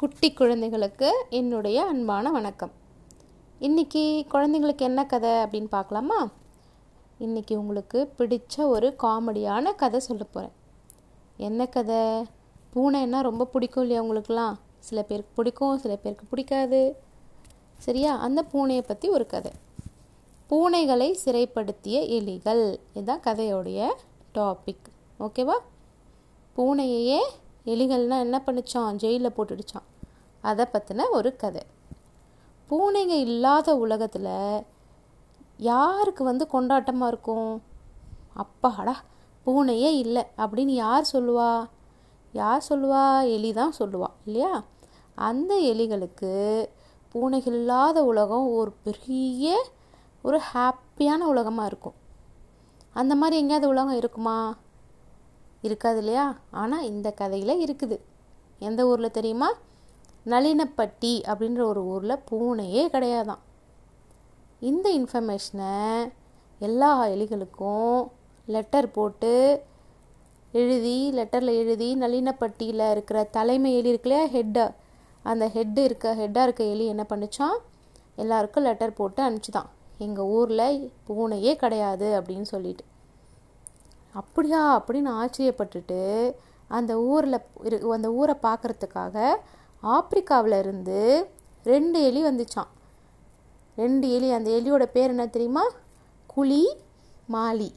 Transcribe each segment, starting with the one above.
குட்டி குழந்தைகளுக்கு என்னுடைய அன்பான வணக்கம். இன்றைக்கி குழந்தைங்களுக்கு என்ன கதை அப்படின்னு பார்க்கலாமா? இன்றைக்கி உங்களுக்கு பிடிச்ச ஒரு காமெடியான கதை சொல்ல போகிறேன் என்ன கதை? பூனைன்னா ரொம்ப பிடிக்கும் இல்லையா உங்களுக்குலாம் சில பேருக்கு பிடிக்கும் சில பேருக்கு பிடிக்காது. சரியா? அந்த பூனையை பற்றி ஒரு கதை. பூனைகளை சிறைப்படுத்திய எலிகள். இதுதான் கதையோடைய டாபிக் ஓகேவா பூனையையே எலிகள்னால் என்ன பண்ணிச்சான்? ஜெயிலில் போட்டுடுச்சான். அதை பற்றின ஒரு கதை. பூனைங்க இல்லாத உலகத்தில் யாருக்கு வந்து கொண்டாட்டமாக இருக்கும்? அப்பாடா பூனையே இல்லை அப்படின்னு யார் சொல்லுவா? யார் சொல்லுவா? எலி தான் சொல்லுவா இல்லையா? அந்த எலிகளுக்கு பூனைகள் இல்லாத உலகம் ஒரு பெரிய ஒரு ஹாப்பியான உலகமாக இருக்கும். அந்த மாதிரி எங்கேயாவது உலகம் இருக்குமா? இருக்காது இல்லையா ஆனால் இந்த கதையில் இருக்குது. எந்த ஊரில் தெரியுமா? நளினப்பட்டி அப்படின்ற ஒரு ஊரில் பூனையே கிடையாதான். இந்த இன்ஃபர்மேஷனை எல்லா எலிகளுக்கும் லெட்டர் போட்டு எழுதி லெட்டரில் எழுதி நளினப்பட்டியில் இருக்கிற தலைமை எலி இருக்கு இல்லையா ஹெட்டு அந்த ஹெட்டு இருக்க ஹெட்டாக இருக்க எலி என்ன பண்ணிச்சான் எல்லாருக்கும் லெட்டர் போட்டு அனுப்பிச்சுதான். எங்கள் ஊரில் பூனையே கிடையாது அப்படின்னு சொல்லிட்டு. அப்படியா அப்படின்னு ஆச்சரியப்பட்டுட்டு அந்த ஊரில் இரு அந்த ஊரை பார்க்குறதுக்காக ஆப்பிரிக்காவில் இருந்து ரெண்டு எலி வந்துச்சான் ரெண்டு எலி அந்த எலியோட பேர் என்ன தெரியுமா? குழி மாலி.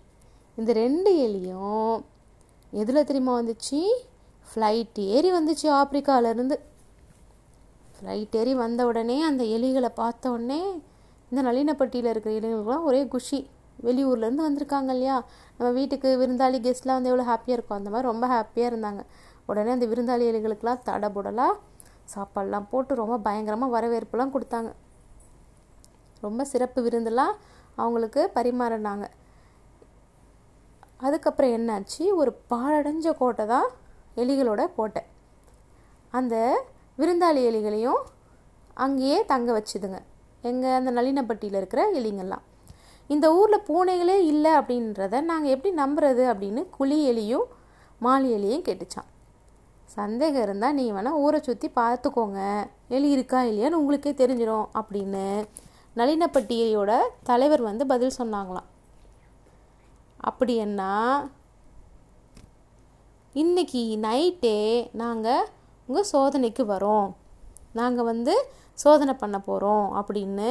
இந்த ரெண்டு எலியும் எதில் தெரியுமா வந்துச்சு? ஃப்ளைட் ஏறி வந்துச்சு ஆப்பிரிக்காவிலேருந்து ஃப்ளைட் ஏறி வந்த உடனே அந்த எலிகளை பார்த்த உடனே இந்த நளினப்பட்டியில் இருக்கிற எலிகளுக்கெல்லாம் ஒரே குஷி. வெளியூர்லேருந்து வந்திருக்காங்க இல்லையா? நம்ம வீட்டுக்கு விருந்தாளி கெஸ்ட்லாம் வந்து எவ்வளோ ஹாப்பியாக இருக்கும். அந்த மாதிரி ரொம்ப ஹாப்பியாக இருந்தாங்க. உடனே அந்த விருந்தாளி எலிகளுக்கெல்லாம் தடபுடலாக சாப்பாடெலாம் போட்டு ரொம்ப பயங்கரமாக வரவேற்புலாம் கொடுத்தாங்க. ரொம்ப சிறப்பு விருந்தெல்லாம் அவங்களுக்கு பரிமாறினாங்க. அதுக்கப்புறம் என்னாச்சு? ஒரு பாழடைஞ்ச கோட்டை தான் எலிகளோட கோட்டை. அந்த விருந்தாளி எலிகளையும் அங்கேயே தங்க வச்சுதுங்க. எங்கள் அந்த நளினப்பட்டியில் இருக்கிற எலிங்கெல்லாம் இந்த ஊரில் பூனைகளே இல்லை அப்படின்றத நாங்கள் எப்படி நம்புறது அப்படின்னு குழி எலியும் மாலி எலியும் கேட்டுச்சான் சந்தேகம் இருந்தால் நீ வேணால் ஊரை சுற்றி பார்த்துக்கோங்க. எலி இருக்கா இல்லையான்னு உங்களுக்கே தெரிஞ்சிடும் அப்படின்னு நளினப்பட்டியோட தலைவர் வந்து பதில் சொன்னாங்களாம். அப்படி என்ன இன்னைக்கு நைட்டே நாங்கள் உங்கள் சோதனைக்கு வரோம். நாங்கள் வந்து சோதனை பண்ண போகிறோம் அப்படின்னு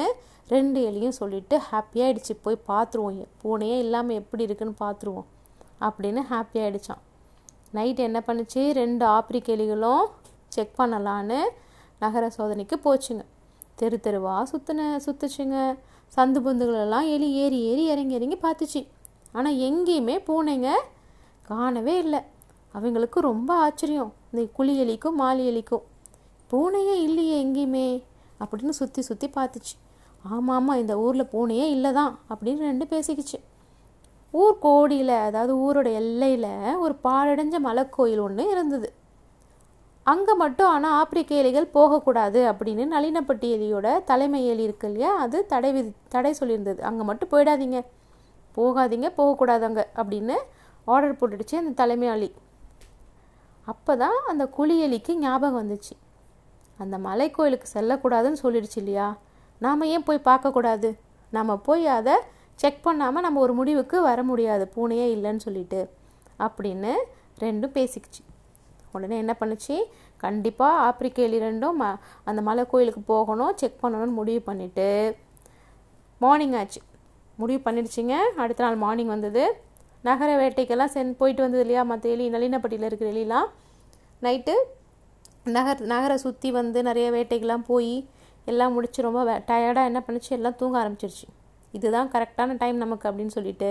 ரெண்டு எலியும் சொல்லிட்டு ஹாப்பியாகிடுச்சு போய் பார்த்துருவோம் பூனையே இல்லாமல் எப்படி இருக்குன்னு பார்த்துருவோம் அப்படின்னு ஹாப்பியாகிடுச்சான் நைட் என்ன பண்ணுச்சு? ரெண்டு ஆப்பிரிக்க எலிகளும் செக் பண்ணலான்னு நகர சோதனைக்கு போச்சுங்க. தெரு தெருவாக சுற்றின சுற்றுச்சுங்க சந்து பொந்துகளெல்லாம் எலி ஏறி ஏறி இறங்கி இறங்கி பார்த்துச்சு ஆனால் எங்கேயுமே பூனைங்க காணவே இல்லை. அவங்களுக்கு ரொம்ப ஆச்சரியம். இந்த குழி எலிக்கும் மாலி எலிக்கும். பூனையே இல்லையே எங்கேயுமே. அப்படின்னு சுற்றி சுற்றி பார்த்துச்சு. ஆமாம் ஆமாம் இந்த ஊரில் பூனையே இல்லை தான் அப்படின்னு ரெண்டு பேசிக்கிச்சு. ஊர் கோடியில் அதாவது ஊரோட எல்லையில் ஒரு பாழடைஞ்ச மலைக்கோயில் ஒன்று இருந்தது. அங்கே மட்டும் ஆனால் ஆப்பிரிக்க எலிகள் போகக்கூடாது அப்படின்னு நளினப்பட்டி எலியோட தலைமை எலி இருக்கு இல்லையா அது தடை விதி தடை சொல்லியிருந்தது. அங்கே மட்டும் போயிடாதீங்க. போகாதீங்க போகக்கூடாது அங்கே அப்படின்னு ஆர்டர் போட்டுடுச்சு அந்த தலைமை அலி அப்போ தான் அந்த குழி எலிக்கு ஞாபகம் வந்துச்சு. அந்த மலை கோயிலுக்கு செல்லக்கூடாதுன்னு சொல்லிடுச்சு இல்லையா? நாம் ஏன் போய் பார்க்கக்கூடாது? நம்ம போய் அதை செக் பண்ணாமல் நம்ம ஒரு முடிவுக்கு வர முடியாது. பூனையே இல்லைன்னு சொல்லிட்டு. அப்படின்னு ரெண்டும் பேசிக்கிச்சு. உடனே என்ன பண்ணுச்சு? கண்டிப்பாக ஆப்பிரிக்கையில் இரண்டும் ரெண்டும் ம அந்த மலை கோயிலுக்கு போகணும் செக் பண்ணணும்னு முடிவு பண்ணிவிட்டு மார்னிங் ஆச்சு. முடிவு பண்ணிடுச்சிங்க. அடுத்த நாள் மார்னிங் வந்தது. நகர வேட்டைக்கெல்லாம் சென் போயிட்டு வந்தது இல்லையா? மற்ற எலி நளினப்பட்டியில் இருக்கிற எலிலாம். நைட்டு நகர் நகரை சுற்றி வந்து நிறைய வேட்டைக்கெலாம் போய் எல்லாம் முடிச்சு ரொம்ப டயர்டாக என்ன பண்ணுச்சு? எல்லாம் தூங்க ஆரம்பிச்சிருச்சு. இதுதான் கரெக்டான டைம் நமக்கு அப்படின்னு சொல்லிட்டு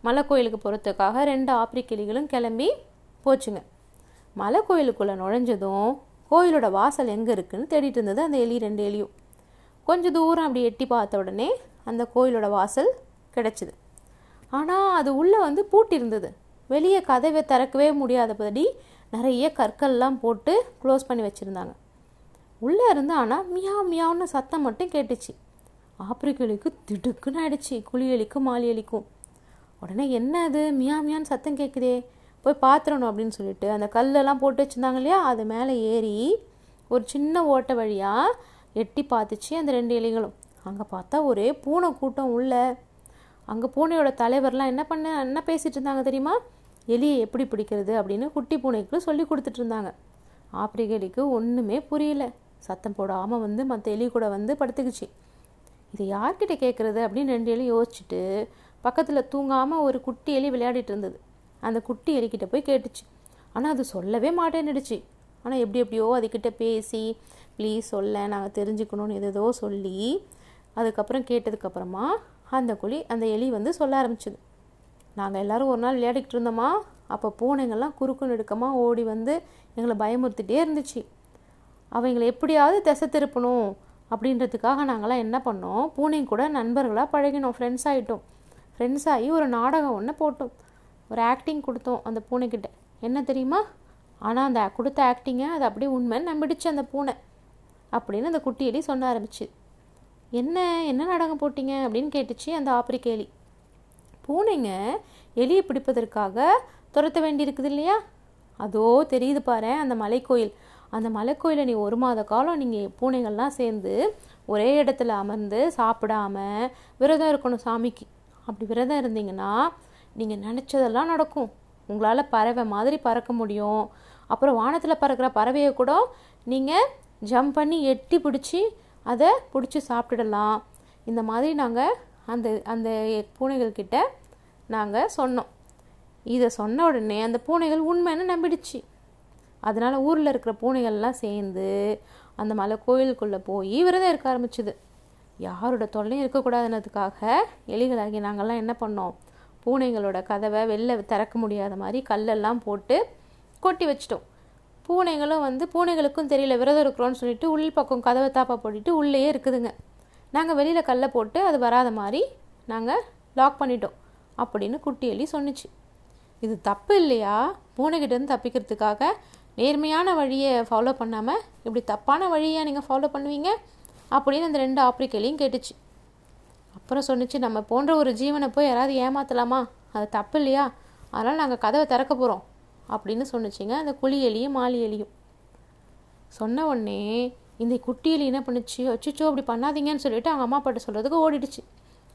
மலை கோயிலுக்கு போகிறதுக்காக ரெண்டு ஆப்பிரிக்கிளிகளும் கிளம்பி போச்சுங்க. மலை கோயிலுக்குள்ளே நுழைஞ்சதும் கோயிலோட வாசல் எங்கே இருக்குன்னு தேடிட்டு இருந்தது அந்த எலி ரெண்டு எலியும். கொஞ்சம் தூரம் அப்படி எட்டி பார்த்த உடனே அந்த கோயிலோட வாசல் கிடச்சிது. ஆனால் அது உள்ளே வந்து பூட்டி இருந்தது வெளியே கதவை திறக்கவே முடியாதபடி நிறைய கற்கள்லாம் போட்டு க்ளோஸ் பண்ணி வச்சுருந்தாங்க. உள்ளே இருந்து ஆனால் மியா மியாவுன்னு சத்தம் மட்டும் கேட்டுச்சு. ஆப்பிரிக்கலிக்கு திடுக்குன்னு ஆயிடுச்சு. குழி எலிக்கும் மாலி எலிக்கும். உடனே என்ன அது? மியா மியான்னு சத்தம் கேட்குதே போய் பார்த்துடணும் அப்படின்னு சொல்லிட்டு அந்த கல்லெல்லாம் போட்டு வச்சுருந்தாங்க இல்லையா? அது மேலே ஏறி ஒரு சின்ன ஓட்டை வழியாக எட்டி பார்த்துச்சு அந்த ரெண்டு எலிகளும். அங்கே பார்த்தா ஒரே பூனை கூட்டம் உள்ள. அங்கே பூனையோட தலைவர்லாம் என்ன பண்ண என்ன பேசிகிட்டு இருந்தாங்க தெரியுமா? எலியை எப்படி பிடிக்கிறது அப்படின்னு குட்டி பூனைக்கு சொல்லி கொடுத்துட்டு இருந்தாங்க. ஆப்பிரிக்க எலிக்கு ஒன்றுமே புரியல. சத்தம் போடாமல் வந்து மற்ற எலி கூட வந்து படுத்துக்குச்சு. இது யார்கிட்ட கேட்குறது அப்படின்னு ரெண்டு எலி யோசிச்சுட்டு பக்கத்தில் தூங்காமல் ஒரு குட்டி எலி விளையாடிட்டு இருந்தது. அந்த குட்டி எலிக்கிட்ட போய் கேட்டுச்சு. ஆனால் அது சொல்லவே மாட்டேன்னுடுச்சு. ஆனால் எப்படி எப்படியோ அதுக்கிட்ட பேசி ப்ளீஸ் சொல்ல நாங்கள் தெரிஞ்சுக்கணும்னு எதோ சொல்லி அதுக்கப்புறம் கேட்டதுக்கப்புறமா அந்த குழி அந்த எலி வந்து சொல்ல ஆரம்பிச்சுது. நாங்கள் எல்லோரும் ஒரு நாள் விளையாடிக்கிட்டு இருந்தோமா? அப்போ பூனைங்கள்லாம் குறுக்கு நெடுக்கமாக ஓடி வந்து எங்களை பயமுறுத்திட்டே இருந்துச்சு. அவங்களை எப்படியாவது திசை திருப்பணும் அப்படின்றதுக்காக நாங்களாம் என்ன பண்ணோம்? பூனைங்க கூட நண்பர்களாக பழகினோம். ஃப்ரெண்ட்ஸ் ஆகிட்டோம் ஃப்ரெண்ட்ஸ் ஆகி ஒரு நாடகம் ஒன்று போட்டோம். ஒரு ஆக்டிங் கொடுத்தோம் அந்த பூனைக்கிட்ட. என்ன தெரியுமா? ஆனால் அந்த கொடுத்த ஆக்டிங்கை அது அப்படியே உண்மைன்னு நம்பிடுச்சு அந்த பூனை. அப்படின்னு அந்த குட்டி எலி சொல்ல ஆரம்பிச்சு. என்ன? என்ன நாடகம் போட்டீங்க? அப்படின்னு கேட்டுச்சு அந்த ஆப்பிரிக்க எலி. பூனைங்க எலியை பிடிப்பதற்காக துரத்த வேண்டியிருக்குது இல்லையா? அதோ தெரியுது பாரு அந்த மலைக்கோயில். அந்த மலைக்கோயிலை நீ ஒரு மாத காலம் நீங்கள் பூனைகள்லாம் சேர்ந்து ஒரே இடத்துல அமர்ந்து சாப்பிடாம விரதம் இருக்கணும் சாமிக்கு. அப்படி விரதம் இருந்தீங்கன்னா நீங்கள் நினச்சதெல்லாம் நடக்கும். உங்களால் பறவை மாதிரி பறக்க முடியும். அப்புறம் வானத்தில் பறக்கிற பறவையை கூட நீங்கள் ஜம்ப் பண்ணி எட்டி பிடிச்சி அதை பிடிச்சி சாப்பிட்டுடலாம். இந்த மாதிரி நாங்கள் அந்த அந்த பூனைகள்கிட்ட நாங்கள் சொன்னோம். இதை சொன்ன உடனே அந்த பூனைகள் உண்மைன்னு நம்பிடுச்சு. அதனால் ஊரில் இருக்கிற பூனைகள்லாம் சேர்ந்து அந்த மலை கோயிலுக்குள்ளே போய் விரதம் இருக்க ஆரம்பிச்சுது. யாரோட தொல்லையும் இருக்கக்கூடாதுனதுக்காக எலிகளாகி நாங்கள்லாம் என்ன பண்ணோம்? பூனைங்களோட கதவை வெளில திறக்க முடியாத மாதிரி கல்லெல்லாம் போட்டு கொட்டி வச்சிட்டோம். பூனைகளும் வந்து பூனைகளுக்கும் தெரியல விரதம் இருக்கிறோன்னு சொல்லிட்டு உள் பக்கம் கதவை தாப்பா போட்டுட்டு உள்ளேயே இருக்குதுங்க. நாங்கள் வெளியில் கல்லை போட்டு அது வராத மாதிரி நாங்கள் லாக் பண்ணிட்டோம் அப்படின்னு குட்டி எலி சொன்னிச்சு. இது தப்பு இல்லையா? பூனைகிட்டேருந்து தப்பிக்கிறதுக்காக நேர்மையான வழியை ஃபாலோ பண்ணாமல் இப்படி தப்பான வழியை நீங்கள் ஃபாலோ பண்ணுவீங்க? அப்படின்னு அந்த ரெண்டு ஆப்பிரிக்கலையும் கேட்டுச்சு. அப்புறம் சொன்னிச்சு நம்ம போன்ற ஒரு ஜீவனை போய் யாராவது ஏமாற்றலாமா அது தப்பு இல்லையா? அதனால் நாங்கள் கதவை திறக்க போகிறோம் அப்படின்னு சொன்னிச்சிங்க அந்த குழி எலியும் மாலி எலியும். சொன்ன உடனே இந்த குட்டியில் என்ன பண்ணுச்சு? அச்சுச்சோ அப்படி பண்ணாதீங்கன்னு சொல்லிட்டு அவங்க அம்மா அப்பாட்ட சொல்கிறதுக்கு ஓடிடுச்சு.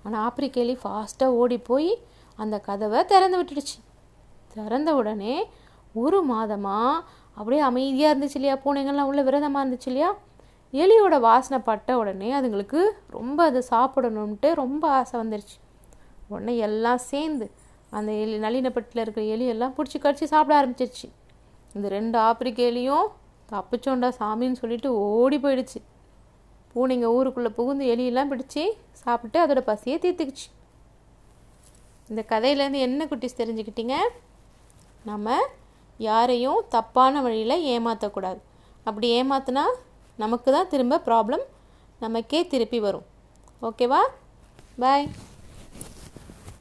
ஆனால் ஆப்பிரிக்கையிலே ஃபாஸ்ட்டாக ஓடி போய் அந்த கதவை திறந்து விட்டுடுச்சு. திறந்த உடனே ஒரு மாதமாக அப்படியே அமைதியாக இருந்துச்சு இல்லையா? பூனைங்கள்லாம் உள்ள விரதமாக இருந்துச்சு இல்லையா? எலியோட வாசனை பட்ட உடனே அதுங்களுக்கு ரொம்ப அதை சாப்பிடணுன்ட்டு ரொம்ப ஆசை வந்துருச்சு. உடனே எல்லாம் சேர்ந்து அந்த எலி நளினப்பட்டில் இருக்கிற எலியெல்லாம் பிடிச்சி கடிச்சு சாப்பிட ஆரம்பிச்சிருச்சு. இந்த ரெண்டு ஆப்பிரிக்க எலியும் தப்பிச்சோண்டா சாமின்னு சொல்லிட்டு ஓடி போயிடுச்சு. பூனைங்க ஊருக்குள்ளே புகுந்து எலியெல்லாம் பிடிச்சி சாப்பிட்டு அதோட பசியை தீர்த்துக்குச்சு. இந்த கதையிலேருந்து என்ன குட்டிஸ் தெரிஞ்சுக்கிட்டீங்க? நம்ம யாரையும் தப்பான வழியில் ஏமாற்றக்கூடாது அப்படி ஏமாத்தினா நமக்கு தான் திரும்ப ப்ராப்ளம் நமக்கே திருப்பி வரும். ஓகேவா? பாய்